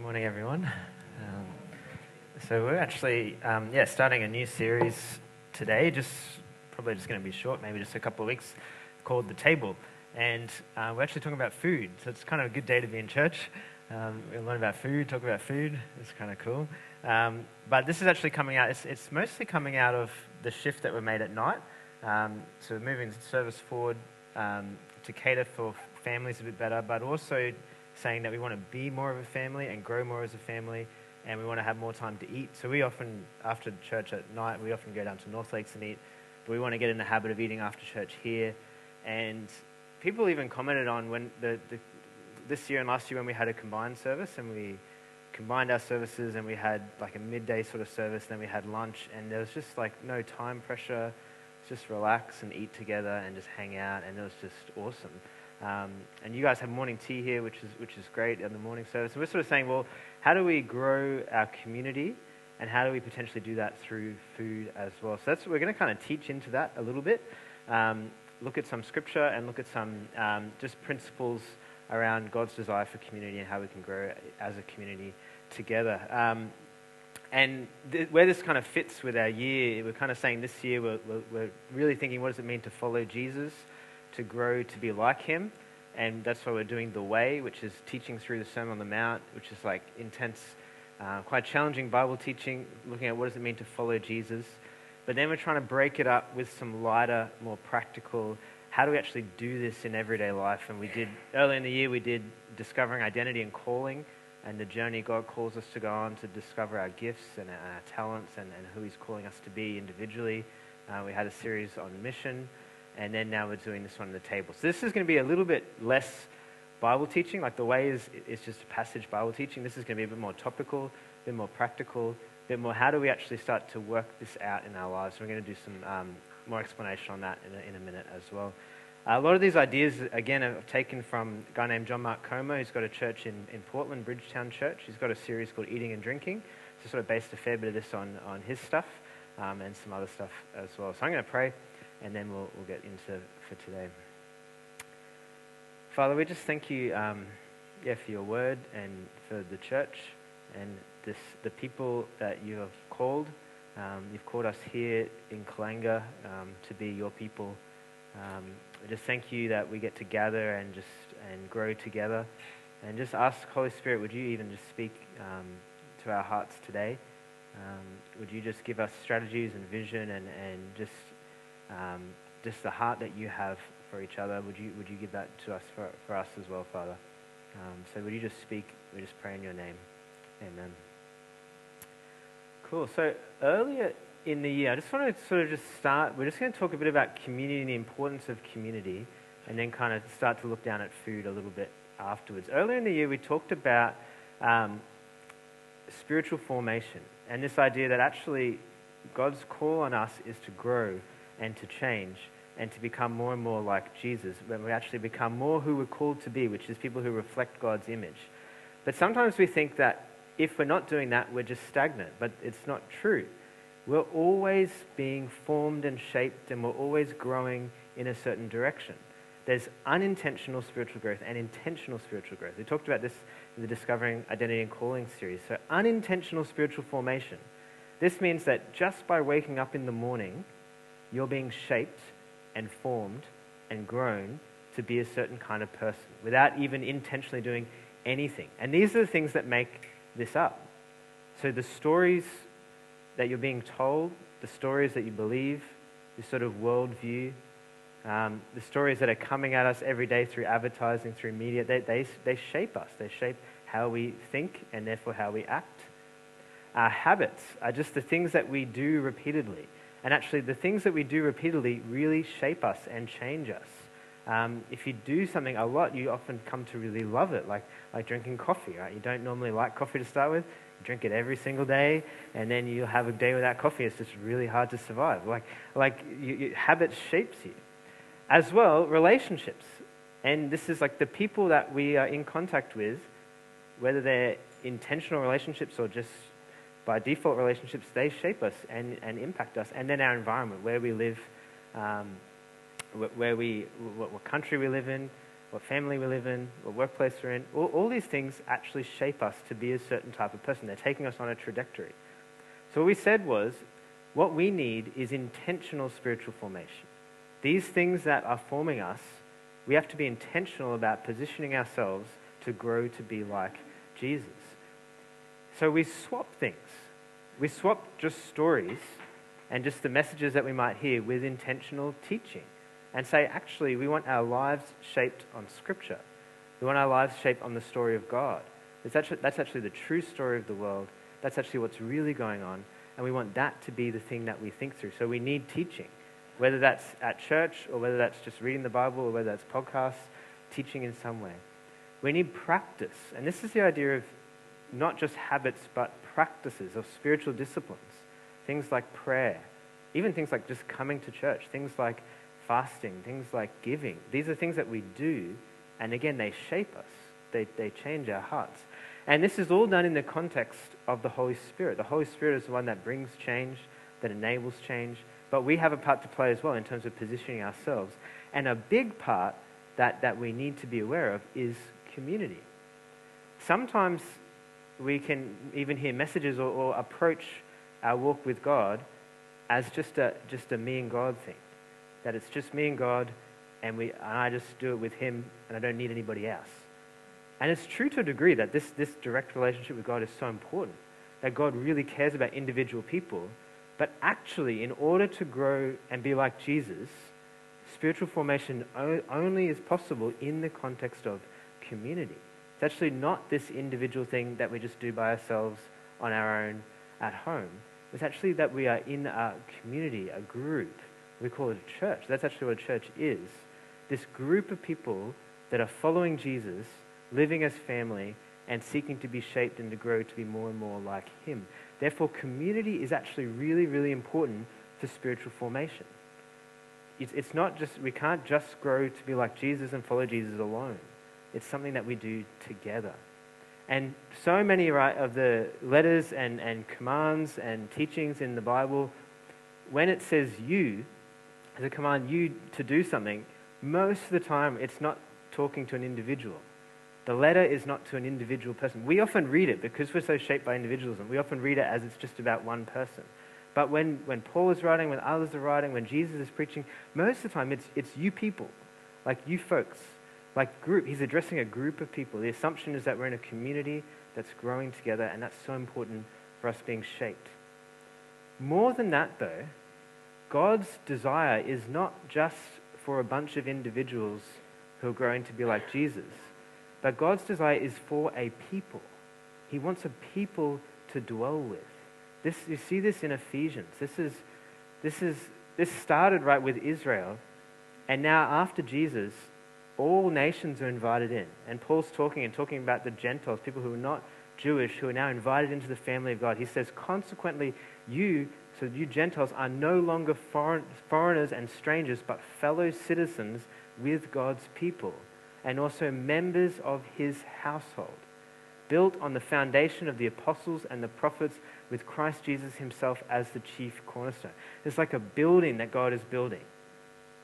Morning, everyone. Um, so we're actually, um, yeah, starting a new series today. Just probably just going to be short, maybe just a couple of weeks, called the Table, and uh, we're actually talking about food. So it's kind of a good day to be in church. Um, we learn about food, talk about food. It's kind of cool. Um, but this is actually coming out. It's, it's, mostly coming out of the shift that we made at night. Um, so moving service forward um, to cater for families a bit better, but also saying that we want to be more of a family and grow more as a family, and we want to have more time to eat. So we often, after church at night, we often go down to North Lakes and eat, but we want to get in the habit of eating after church here. And people even commented on when the, the this year and last year when we had a combined service and we combined our services and we had like a midday sort of service, then we had lunch, and there was just like no time pressure. Just relax and eat together and just hang out, and it was just awesome. Um, and you guys have morning tea here, which is, which is great in the morning service. And we're sort of saying, well, how do we grow our community? And how do we potentially do that through food as well? So that's we're going to kind of teach into that a little bit. Um, look at some scripture and look at some um, just principles around God's desire for community and how we can grow as a community together. Um, and th- where this kind of fits with our year, we're kind of saying this year we're, we're, we're really thinking what does it mean to follow Jesus? To grow to be like him. And that's why we're doing The Way, which is teaching through the Sermon on the Mount, which is like intense, uh, quite challenging Bible teaching, looking at what does it mean to follow Jesus. But then we're trying to break it up with some lighter, more practical, how do we actually do this in everyday life? And we did, early in the year, we did discovering identity and calling and the journey God calls us to go on to discover our gifts and our talents and, and who He's calling us to be individually. Uh, we had a series on mission and then now we're doing this one on the table. So this is going to be a little bit less Bible teaching, like the way is, is just a passage Bible teaching. This is going to be a bit more topical, a bit more practical, a bit more how do we actually start to work this out in our lives. We're going to do some um, more explanation on that in a, in a minute as well. Uh, a lot of these ideas, again, are taken from a guy named John Mark Comer, who's got a church in, in Portland, Bridgetown Church. He's got a series called Eating and Drinking. So sort of based a fair bit of this on, on his stuff um, and some other stuff as well. So I'm going to pray and then we'll, we'll get into for today. Father, we just thank you um, yeah, for your word and for the church and this, the people that you have called. Um, you've called us here in Kallangur um, to be your people. Um, we just thank you that we get to gather and just and grow together. And just ask, Holy Spirit, would you even just speak um, to our hearts today? Um, would you just give us strategies and vision and, and just um, just the heart that you have for each other. Would you, would you give that to us for, for us as well, Father? Um, so would you just speak? We just pray in your name. Amen. Cool. So earlier in the year, I just want to sort of just start. We're just going to talk a bit about community and the importance of community, and then kind of start to look down at food a little bit afterwards. Earlier in the year, we talked about um, spiritual formation and this idea that actually God's call on us is to grow and to change and to become more and more like Jesus, when we actually become more who we're called to be, which is people who reflect God's image. But sometimes we think that if we're not doing that, we're just stagnant, but it's not true. We're always being formed and shaped, and we're always growing in a certain direction. There's unintentional spiritual growth and intentional spiritual growth. We talked about this in the Discovering Identity and Calling series. So, unintentional spiritual formation. This means that just by waking up in the morning, you're being shaped and formed and grown to be a certain kind of person without even intentionally doing anything. And these are the things that make this up. So the stories that you're being told, the stories that you believe, this sort of worldview, um, the stories that are coming at us every day through advertising, through media, they, they, they shape us. They shape how we think and therefore how we act. Our habits are just the things that we do repeatedly. And actually, the things that we do repeatedly really shape us and change us. Um, if you do something a lot, you often come to really love it, like, like drinking coffee, right? You don't normally like coffee to start with. You drink it every single day, and then you have a day without coffee. It's just really hard to survive. Like, like you, you, shapes you. As well, relationships. And this is like the people that we are in contact with, whether they're intentional relationships or just by default, relationships, they shape us and, and impact us. And then our environment, where we live, um, where we, what, what, country we live in, what family we live in, what workplace we're in, all, all these things actually shape us to be a certain type of person. They're taking us on a trajectory. So what we said was, what we need is intentional spiritual formation. These things that are forming us, we have to be intentional about positioning ourselves to grow to be like Jesus. So we swap things. We swap just stories and just the messages that we might hear with intentional teaching and say, actually, we want our lives shaped on Scripture. We want our lives shaped on the story of God. Actually, that's actually the true story of the world. That's actually what's really going on. And we want that to be the thing that we think through. So we need teaching, whether that's at church or whether that's just reading the Bible or whether that's podcasts, teaching in some way. We need practice. And this is the idea of not just habits, but practices of spiritual disciplines. Things like prayer, even things like just coming to church, things like fasting, things like giving. These are things that we do, and again, they shape us, they, they change our hearts. And this is all done in the context of the Holy Spirit. The Holy Spirit is the one that brings change, that enables change, but we have a part to play as well in terms of positioning ourselves. And a big part that, that we need to be aware of is community. Sometimes we can even hear messages or, or approach our walk with God as just a, just a me and God thing that it's just me and God, and, we, and I just do it with Him, and I don't need anybody else. And it's true to a degree that this, this direct relationship with God is so important, that God really cares about individual people. But actually, in order to grow and be like Jesus, spiritual formation only is possible in the context of community. It's actually not this individual thing that we just do by ourselves on our own at home. It's actually that we are in a community, a group, we call it a church. That's actually what a church is. This group of people that are following Jesus, living as family, and seeking to be shaped and to grow to be more and more like Him. Therefore, community is actually really, really important for spiritual formation. It's, it's not just, we can't just grow to be like Jesus and follow Jesus alone. It's something that we do together. And so many of the letters and, and commands and teachings in the Bible, when it says you, to command you to do something, most of the time it's not talking to an individual. The letter is not to an individual person. We often read it because we're so shaped by individualism. We often read it as it's just about one person. But when, when Paul is writing, when others are writing, when Jesus is preaching, most of the time it's, it's you people, like you folks, like group. He's addressing a group of people. The assumption is that we're in a community that's growing together, and that's so important for us being shaped. More than that, though, God's desire is not just for a bunch of individuals who are growing to be like Jesus, but God's desire is for a people. He wants a people to dwell with. This, you see this in Ephesians. This is, this is, this started right with Israel, and now after Jesus, all nations are invited in. And Paul's talking and talking about the Gentiles, people who are not Jewish, who are now invited into the family of God. He says, consequently, you so you Gentiles are no longer foreign, foreigners and strangers, but fellow citizens with God's people, and also members of his household, built on the foundation of the apostles and the prophets, with Christ Jesus himself as the chief cornerstone. It's like a building that God is building.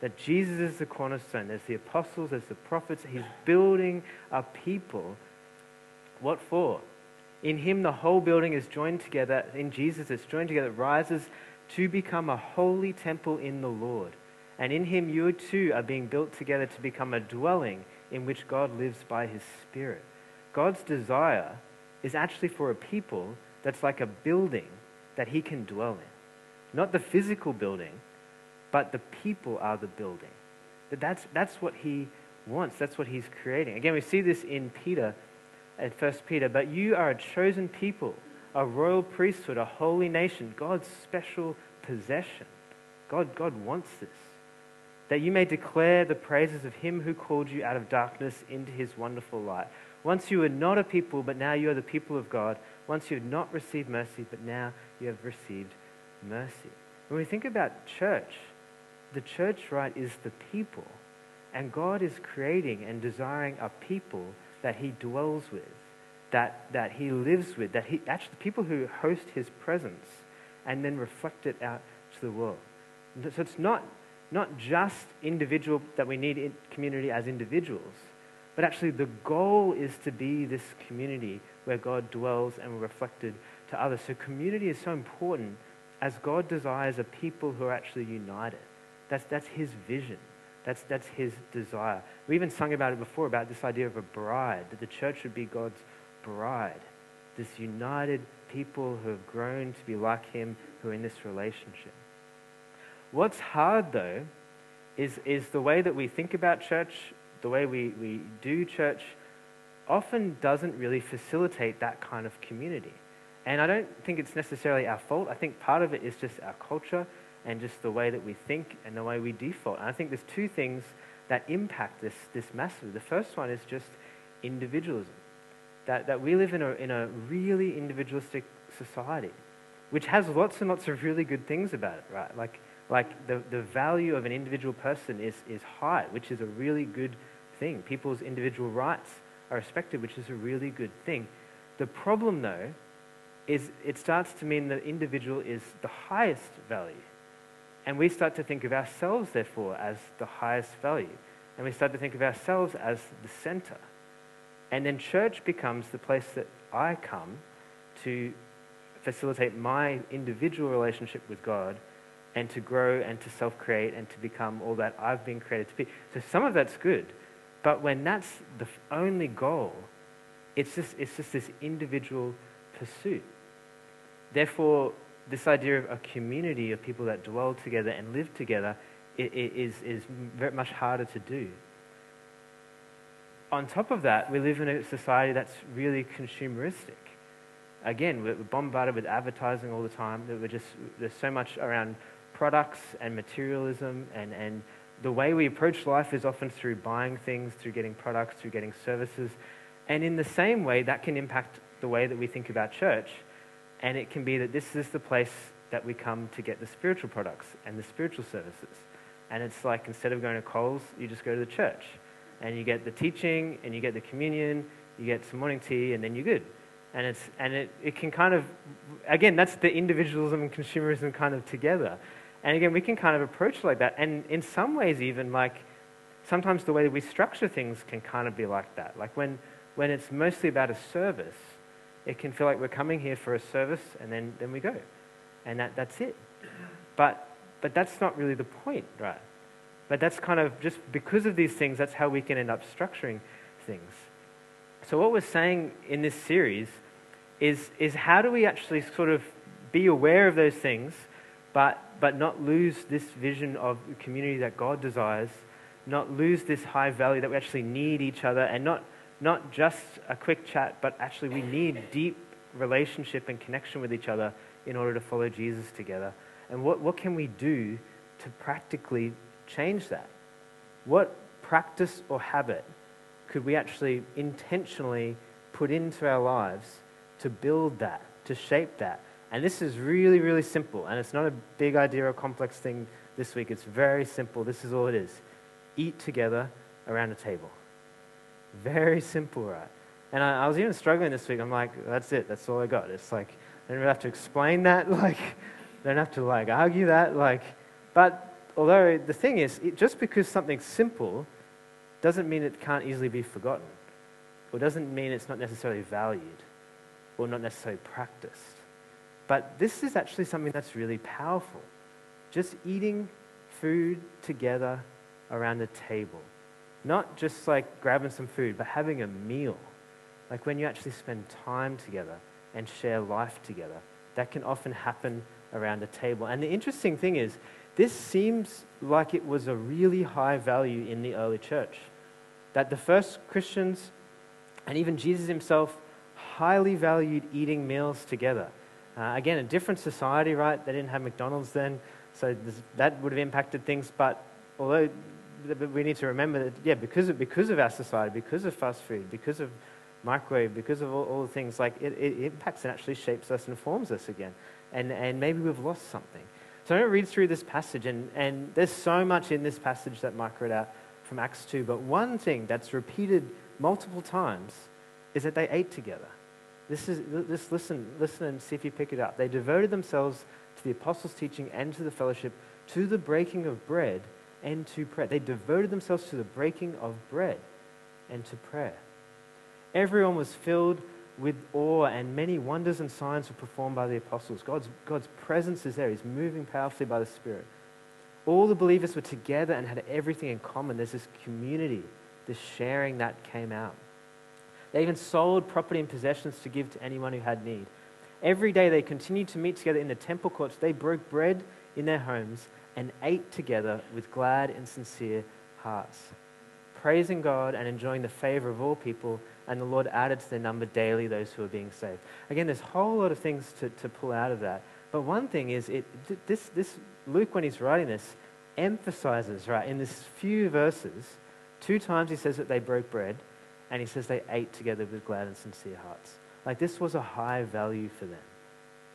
That Jesus is the cornerstone. There's the apostles, there's the prophets. He's building a people. What for? In him, the whole building is joined together. In Jesus, it's joined together, it rises to become a holy temple in the Lord. And in him, you too are being built together to become a dwelling in which God lives by his Spirit. God's desire is actually for a people that's like a building that he can dwell in. Not the physical building, but the people are the building. That's, that's what he wants. That's what he's creating. Again, we see this in Peter at 1 Peter, but you are a chosen people, a royal priesthood, a holy nation, God's special possession. God, God wants this. That you may declare the praises of him who called you out of darkness into his wonderful light. Once you were not a people, but now you are the people of God. Once you had not received mercy, but now you have received mercy. When we think about church, the church, right, is the people. And God is creating and desiring a people that he dwells with, that, that he lives with, that he actually the people who host his presence and then reflect it out to the world. So it's not, not just individual that we need in community as individuals. but actually the goal is to be this community where God dwells and reflected to others. So community is so important as God desires a people who are actually united. That's, that's his vision. That's, that's his desire. We even sung about it before, about this idea of a bride, that the church should be God's bride. This united people who have grown to be like him, who are in this relationship. What's hard, though, is, is the way that we think about church, the way we, we do church, often doesn't really facilitate that kind of community. And I don't think it's necessarily our fault. I think part of it is just our culture and just the way that we think and the way we default. And I think there's two things that impact this, this massively. The first one is just individualism. That, that we live in a, in a really individualistic society, which has lots and lots of really good things about it, right? Like, like the, the value of an individual person is, is high, which is a really good thing. People's individual rights are respected, which is a really good thing. The problem, though, is it starts to mean the individual is the highest value. And we start to think of ourselves, therefore, as the highest value. And we start to think of ourselves as the center. And then church becomes the place that I come to facilitate my individual relationship with God and to grow and to self create and to become all that I've been created to be. So some of that's good. But when that's the only goal, it's just, it's just this individual pursuit. Therefore, this idea of a community of people that dwell together and live together is, is very much harder to do. On top of that, we live in a society that's really consumeristic. Again, we're bombarded with advertising all the time. We're just, there's so much around products and materialism, and, and the way we approach life is often through buying things, through getting products, through getting services. And in the same way, that can impact the way that we think about church and it can be that this is the place that we come to get the spiritual products and the spiritual services. And it's like instead of going to Coles, you just go to the church. And you get the teaching, and you get the communion, you get some morning tea, and then you're good. And, it's, and it, it can kind of, again, that's the individualism and consumerism kind of together. And again, we can kind of approach like that. And in some ways, even like sometimes the way that we structure things can kind of be like that. Like when, when it's mostly about a service, it can feel like we're coming here for a service and then, then we go. And that, that's it. But, but that's not really the point, right? But that's kind of just because of these things, that's how we can end up structuring things. So, what we're saying in this series is, is how do we actually sort of be aware of those things, but, but not lose this vision of community that God desires, not lose this high value that we actually need each other, and not not just a quick chat, but actually we need deep relationship and connection with each other in order to follow Jesus together. And what, what can we do to practically change that? What practice or habit could we actually intentionally put into our lives to build that, to shape that? And this is really, really simple. And it's not a big idea or complex thing this week. It's very simple. This is all it is eat together around a table. Very simple, right? And I, I, was even struggling this week. I'm like, that's it. That's all I got. It's like, I don't have to explain that. Like, I don't have to like argue that. Like, but although the thing is, it, just because something's simple doesn't mean it can't easily be forgotten, or doesn't mean it's not necessarily valued, or not necessarily practiced. But this is actually something that's really powerful. Just eating food together around the table not just like grabbing some food, but having a meal. Like when you actually spend time together and share life together. That can often happen around a table. And the interesting thing is, this seems like it was a really high value in the early church. That the first Christians, and even Jesus himself, highly valued eating meals together. Uh, again, a different society, right? They didn't have McDonald's then, so this, that would have impacted things. But although we need to remember that, yeah, because of, because of our society, because of fast food, because of microwave, because of all, all the things, like it, it impacts and actually shapes us and forms us again. And, and maybe we've lost something. So I'm going to read through this passage, and, and there's so much in this passage that Mike read out from Acts 2, but one thing that's repeated multiple times is that they ate together. This is, just listen, listen and see if you pick it up. They devoted themselves to the apostles' teaching and to the fellowship, to the breaking of bread and to prayer. They devoted themselves to the breaking of bread. and to prayer. Everyone was filled with awe, and many wonders and signs were performed by the apostles. God's, God's presence is there, He's moving powerfully by the Spirit. All the believers were together and had everything in common. There's this community, this sharing that came out. They even sold property and possessions to give to anyone who had need. Every day they continued to meet together in the temple courts. They broke bread in their homes and ate together with glad and sincere hearts, praising God and enjoying the favor of all people. And the Lord added to their number daily those who were being saved. Again, there's a whole lot of things to, to pull out of that. But one thing is, it, this, this Luke, when he's writing this, emphasizes, right, in this few verses, two times he says that they broke bread, and he says they ate together with glad and sincere hearts. Like this was a high value for them.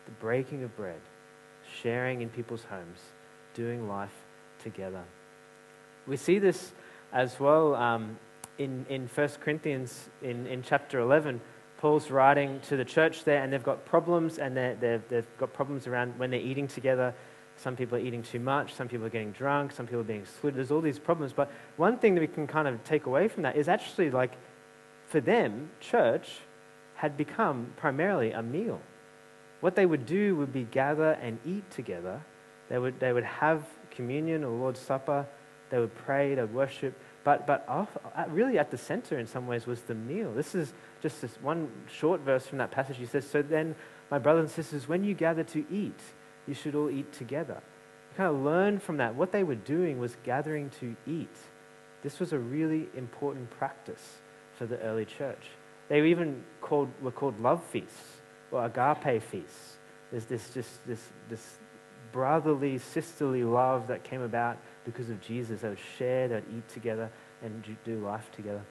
The breaking of bread, sharing in people's homes, doing life together. We see this as well um, in, in 1 Corinthians in, in chapter 11. Paul's writing to the church there, and they've got problems, and they they've got problems around when they're eating together. Some people are eating too much, some people are getting drunk, some people are being split. There's all these problems. But one thing that we can kind of take away from that is actually like, for them, church had become primarily a meal. What they would do would be gather and eat together. They would, they would have communion or Lord's Supper. They would pray, they would worship. But, but off, really at the center in some ways was the meal. This is just this one short verse from that passage. He says, So then, my brothers and sisters, when you gather to eat, you should all eat together. You kind of learn from that. What they were doing was gathering to eat. This was a really important practice for the early church. They even called, were called love feasts or agape feasts. There's this, just this, this brotherly, sisterly love that came about because of Jesus. They would share, they'd eat together, and do life together.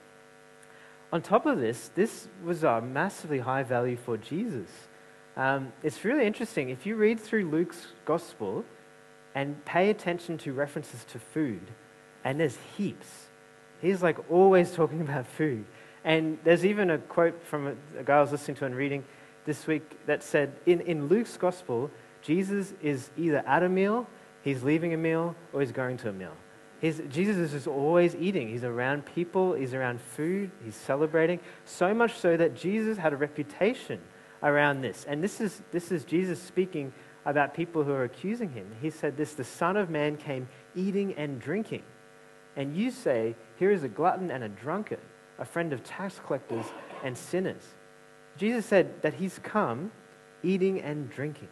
On top of this, this was a massively high value for Jesus. Um, it's really interesting. If you read through Luke's gospel and pay attention to references to food, and there's heaps, he's like always talking about food. And there's even a quote from a, guy I was listening to and reading this week that said in, in Luke's gospel, Jesus is either at a meal, he's leaving a meal, or he's going to a meal. He's, Jesus is just always eating. He's around people, he's around food, he's celebrating. So much so that Jesus had a reputation around this. And this is, this is Jesus speaking about people who are accusing him. He said this the Son of Man came eating and drinking. And you say, Here is a glutton and a drunkard a friend of tax collectors and sinners. Jesus said that he's come eating and drinking.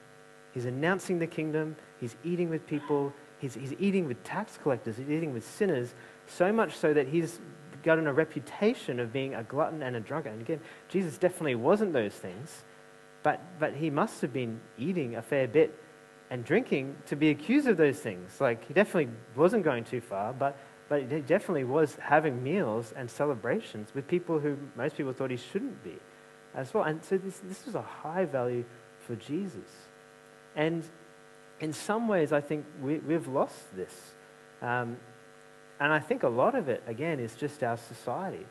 He's announcing the kingdom, he's eating with people, he's, he's eating with tax collectors, he's eating with sinners, so much so that he's gotten a reputation of being a glutton and a drunkard. And again, Jesus definitely wasn't those things, but, but he must have been eating a fair bit and drinking to be accused of those things. Like, he definitely wasn't going too far, but but he definitely was having meals and celebrations with people who most people thought he shouldn't be as well. And so this, this was a high value for Jesus. And in some ways, I think we, we've lost this. Um, and I think a lot of it, again, is just our society.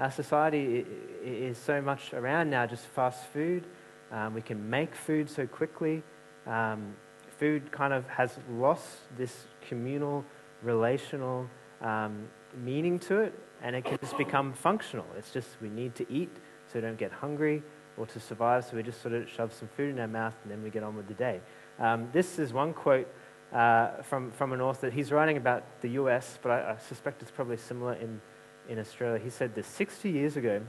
Our society is so much around now just fast food. Um, we can make food so quickly. Um, food kind of has lost this communal, relational, um, meaning to it, and it can just become functional. It's just we need to eat so we don't get hungry or to survive, so we just sort of shove some food in our mouth and then we get on with the day. Um, this is one quote uh, from, from an author. He's writing about the US, but I, I suspect it's probably similar in, in Australia. He said this 60 years ago,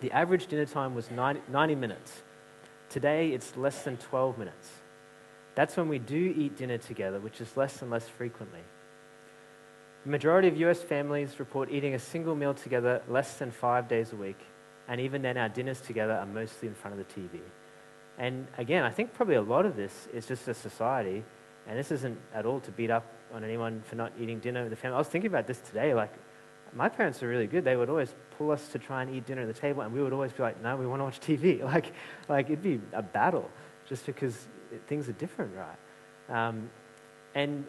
the average dinner time was 90, 90 minutes. Today, it's less than 12 minutes. That's when we do eat dinner together, which is less and less frequently. The majority of US families report eating a single meal together less than five days a week, and even then, our dinners together are mostly in front of the TV. And again, I think probably a lot of this is just a society, and this isn't at all to beat up on anyone for not eating dinner with the family. I was thinking about this today. Like, my parents were really good. They would always pull us to try and eat dinner at the table, and we would always be like, "No, we want to watch TV." Like, like it'd be a battle just because it, things are different, right? Um, and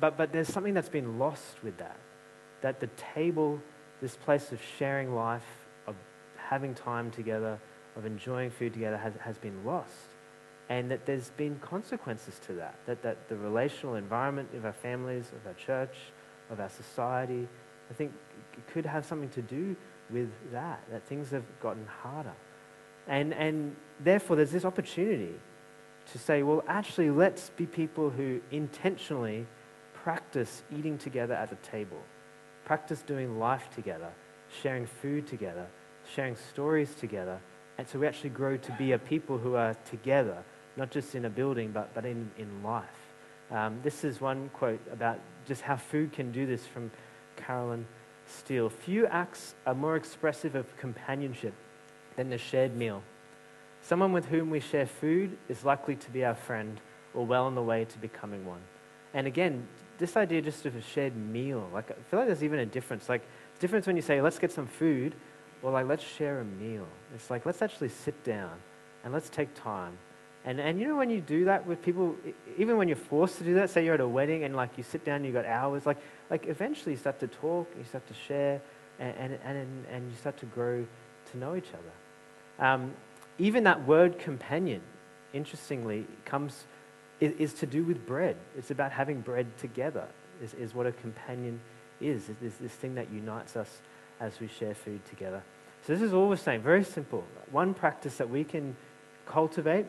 but, but there's something that's been lost with that. That the table, this place of sharing life, having time together, of enjoying food together, has, has been lost. And that there's been consequences to that. That, that the relational environment of our families, of our church, of our society, I think could have something to do with that, that things have gotten harder. And, and therefore, there's this opportunity to say, well, actually, let's be people who intentionally practice eating together at the table, practice doing life together, sharing food together, sharing stories together. And so we actually grow to be a people who are together, not just in a building, but, but in, in life. Um, this is one quote about just how food can do this from Carolyn Steel. Few acts are more expressive of companionship than the shared meal. Someone with whom we share food is likely to be our friend or well on the way to becoming one. And again, this idea just of a shared meal, like I feel like there's even a difference. Like, difference when you say, let's get some food, or like, let's share a meal. It's like, let's actually sit down and let's take time. And, and you know, when you do that with people, even when you're forced to do that, say you're at a wedding and like you sit down and you've got hours, like, like eventually you start to talk, you start to share, and, and, and, and you start to grow to know each other. Um, even that word companion, interestingly, comes is, is, to do with bread. It's about having bread together, is, is what a companion is. It's this thing that unites us as we share food together. So this is all we're saying, very simple. One practice that we can cultivate.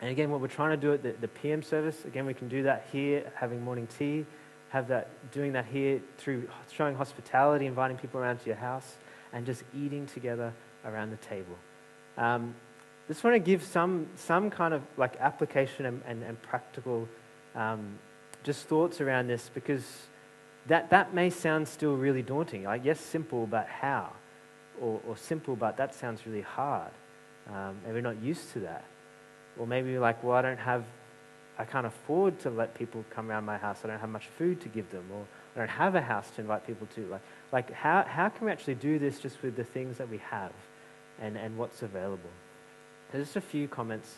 And again, what we're trying to do at the, the PM service, again, we can do that here, having morning tea, have that, doing that here through showing hospitality, inviting people around to your house, and just eating together around the table. Um, just want to give some, some kind of like application and, and, and practical um, just thoughts around this because that, that may sound still really daunting. Like, yes, simple, but how? Or, or simple, but that sounds really hard. Um, and we're not used to that. Or maybe you're like, well, I don't have, I can't afford to let people come around my house. I don't have much food to give them. Or I don't have a house to invite people to. Like, like how, how can we actually do this just with the things that we have and, and what's available? There's just a few comments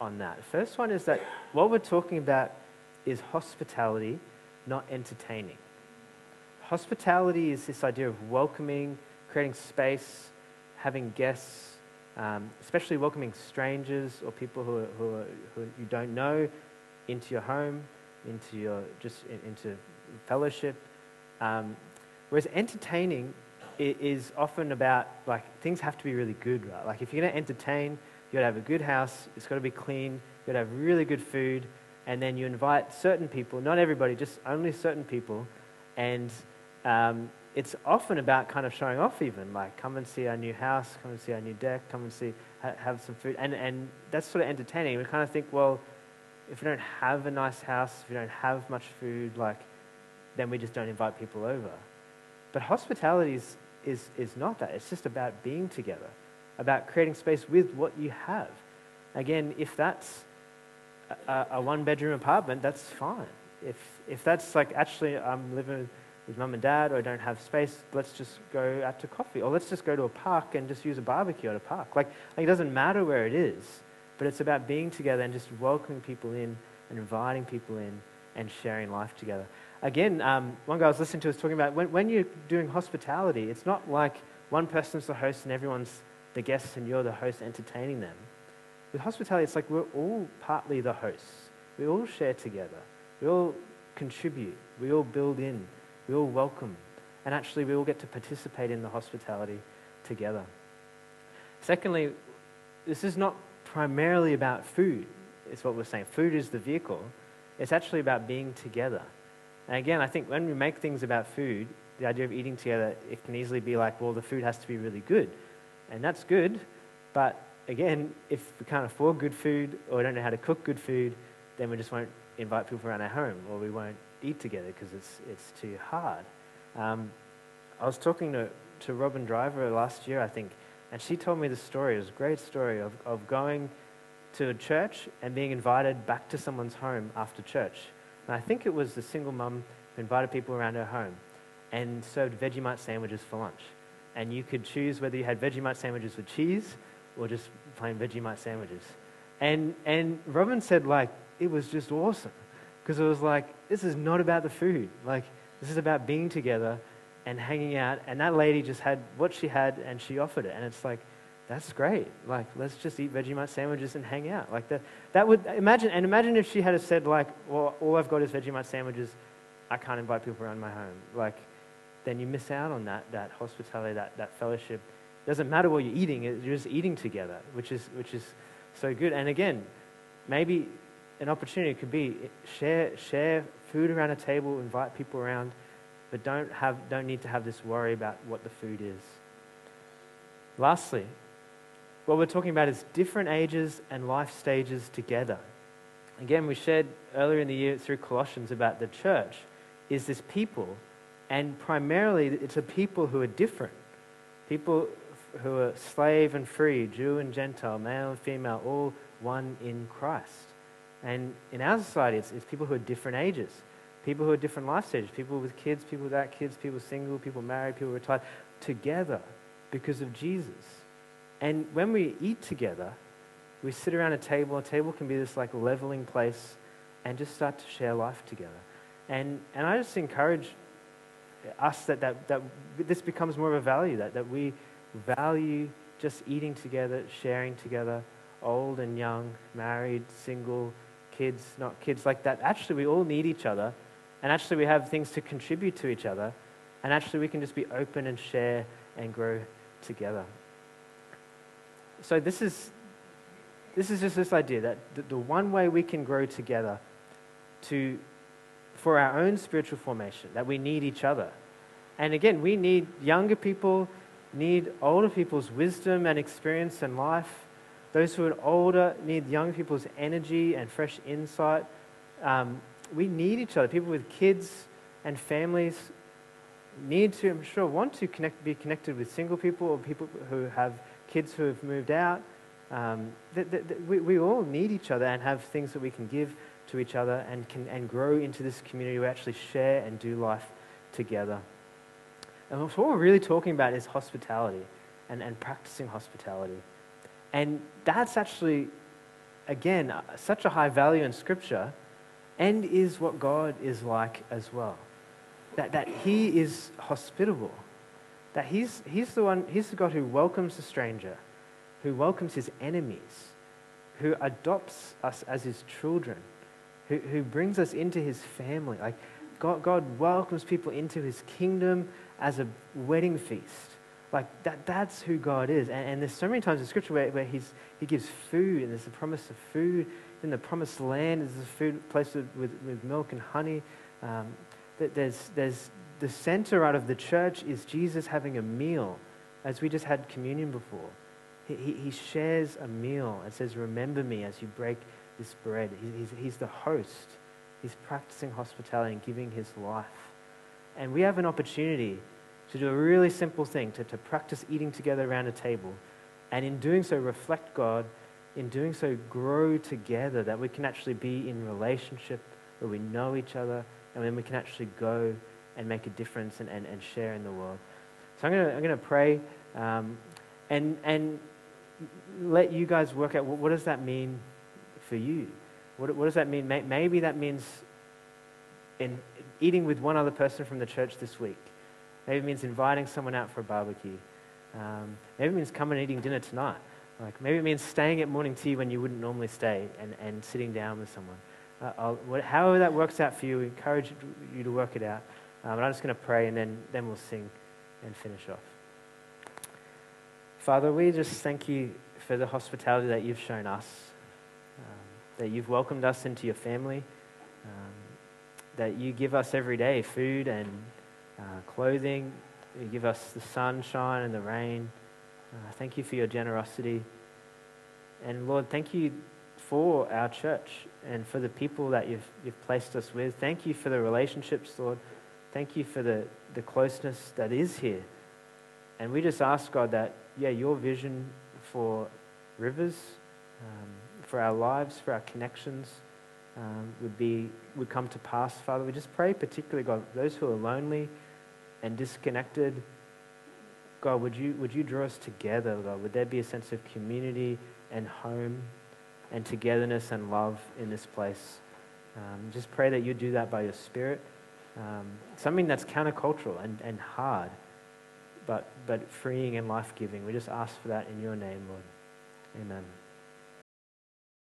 on that. First one is that what we're talking about is hospitality, not entertaining. Hospitality is this idea of welcoming, creating space, having guests, um, especially welcoming strangers or people who, are, who, are, who, you don't know into your home, into your just in, into fellowship. Um, whereas entertaining is often about like things have to be really good, right? Like if you're going to entertain, you got to have a good house. It's got to be clean. You got to have really good food, and then you invite certain people, not everybody, just only certain people, and um, it's often about kind of showing off. Even like come and see our new house, come and see our new deck, come and see ha- have some food, and and that's sort of entertaining. We kind of think, well, if we don't have a nice house, if we don't have much food, like then we just don't invite people over. But hospitality is is, is not that. It's just about being together, about creating space with what you have. Again, if that's a, a one bedroom apartment, that's fine. If, if that's like, actually, I'm living with mum and dad or I don't have space, let's just go out to coffee. Or let's just go to a park and just use a barbecue at a park. Like, like it doesn't matter where it is, but it's about being together and just welcoming people in and inviting people in and sharing life together again, um, one guy I was listening to was talking about when, when you're doing hospitality, it's not like one person's the host and everyone's the guest and you're the host entertaining them. With hospitality, it's like we're all partly the hosts. We all share together. We all contribute. We all build in. We all welcome. And actually, we all get to participate in the hospitality together. Secondly, this is not primarily about food, it's what we're saying. Food is the vehicle. It's actually about being together. And again, I think when we make things about food, the idea of eating together, it can easily be like, well, the food has to be really good. And that's good, but again, if we can't afford good food or we don't know how to cook good food, then we just won't invite people around our home or we won't eat together because it's, it's too hard. Um, I was talking to, to Robin Driver last year, I think, and she told me the story. It was a great story of, of going to a church and being invited back to someone's home after church. And I think it was the single mum who invited people around her home and served Vegemite sandwiches for lunch. And you could choose whether you had Vegemite sandwiches with cheese or just plain Vegemite sandwiches. And, and Robin said, like, it was just awesome. Because it was like, this is not about the food. Like, this is about being together and hanging out. And that lady just had what she had and she offered it. And it's like, that's great. Like, let's just eat Vegemite sandwiches and hang out. Like that, that would imagine, and imagine if she had said like, well, all I've got is Vegemite sandwiches. I can't invite people around my home. Like, then you miss out on that, that hospitality, that, that fellowship. Doesn't matter what you're eating, you're just eating together, which is, which is so good. And again, maybe an opportunity could be share, share food around a table, invite people around, but don't, have, don't need to have this worry about what the food is. Lastly, what we're talking about is different ages and life stages together. Again, we shared earlier in the year through Colossians about the church is this people, and primarily it's a people who are different. People who are slave and free, Jew and Gentile, male and female, all one in Christ. And in our society, it's, it's people who are different ages, people who are different life stages, people with kids, people without kids, people single, people married, people retired, together because of Jesus. And when we eat together, we sit around a table. A table can be this like leveling place and just start to share life together. And, and I just encourage us that, that, that this becomes more of a value, that, that we value just eating together, sharing together, old and young, married, single, kids, not kids, like that. Actually, we all need each other. And actually, we have things to contribute to each other. And actually, we can just be open and share and grow together. So, this is, this is just this idea that the, one way we can grow together to, for our own spiritual formation, that we need each other. And again, we need younger people, need older people's wisdom and experience and life. Those who are older need young people's energy and fresh insight. Um, we need each other. People with kids and families need to, I'm sure, want to connect, be connected with single people or people who have kids who have moved out. Um, we, we all need each other and have things that we can give to each other and, can, and grow into this community where we actually share and do life together. And what we're really talking about is hospitality and, and practicing hospitality. And that's actually, again, uh, such a high value in Scripture and is what God is like as well. That, that He is hospitable. That he's, he's, the one, he's the God who welcomes the stranger, who welcomes his enemies, who adopts us as his children, who, who brings us into his family. Like God, God welcomes people into his kingdom as a wedding feast. Like that, that's who God is. And, and there's so many times in Scripture where, where he's, he gives food, and there's a promise of food. In the promised land, there's a food place with, with, with milk and honey. Um, there's, there's the center out of the church is Jesus having a meal, as we just had communion before. He, he, shares a meal and says, Remember me as you break this bread. He, he's, he's the host. He's practicing hospitality and giving his life. And we have an opportunity to do a really simple thing to, to practice eating together around a table. And in doing so, reflect God. In doing so, grow together, that we can actually be in relationship where we know each other and then we can actually go and make a difference and, and, and share in the world. So I'm going to I'm gonna pray um, and, and let you guys work out what, what does that mean for you? What, what does that mean? Maybe that means in eating with one other person from the church this week. Maybe it means inviting someone out for a barbecue. Um, maybe it means coming and eating dinner tonight. Like maybe it means staying at morning tea when you wouldn't normally stay and, and sitting down with someone. Uh, however that works out for you, we encourage you to work it out. Um, and I'm just going to pray and then, then we'll sing and finish off. Father, we just thank you for the hospitality that you've shown us, um, that you've welcomed us into your family, um, that you give us every day food and uh, clothing, you give us the sunshine and the rain. Uh, thank you for your generosity. And Lord, thank you for our church and for the people that you've, you've placed us with. Thank you for the relationships, Lord. Thank you for the, the closeness that is here. And we just ask, God, that, yeah, your vision for rivers, um, for our lives, for our connections, um, would, be, would come to pass, Father. We just pray, particularly, God, those who are lonely and disconnected. God, would you, would you draw us together, God? Would there be a sense of community and home and togetherness and love in this place? Um, just pray that you do that by your Spirit um, something that's countercultural and, and hard, but, but freeing and life giving. We just ask for that in your name, Lord. Amen.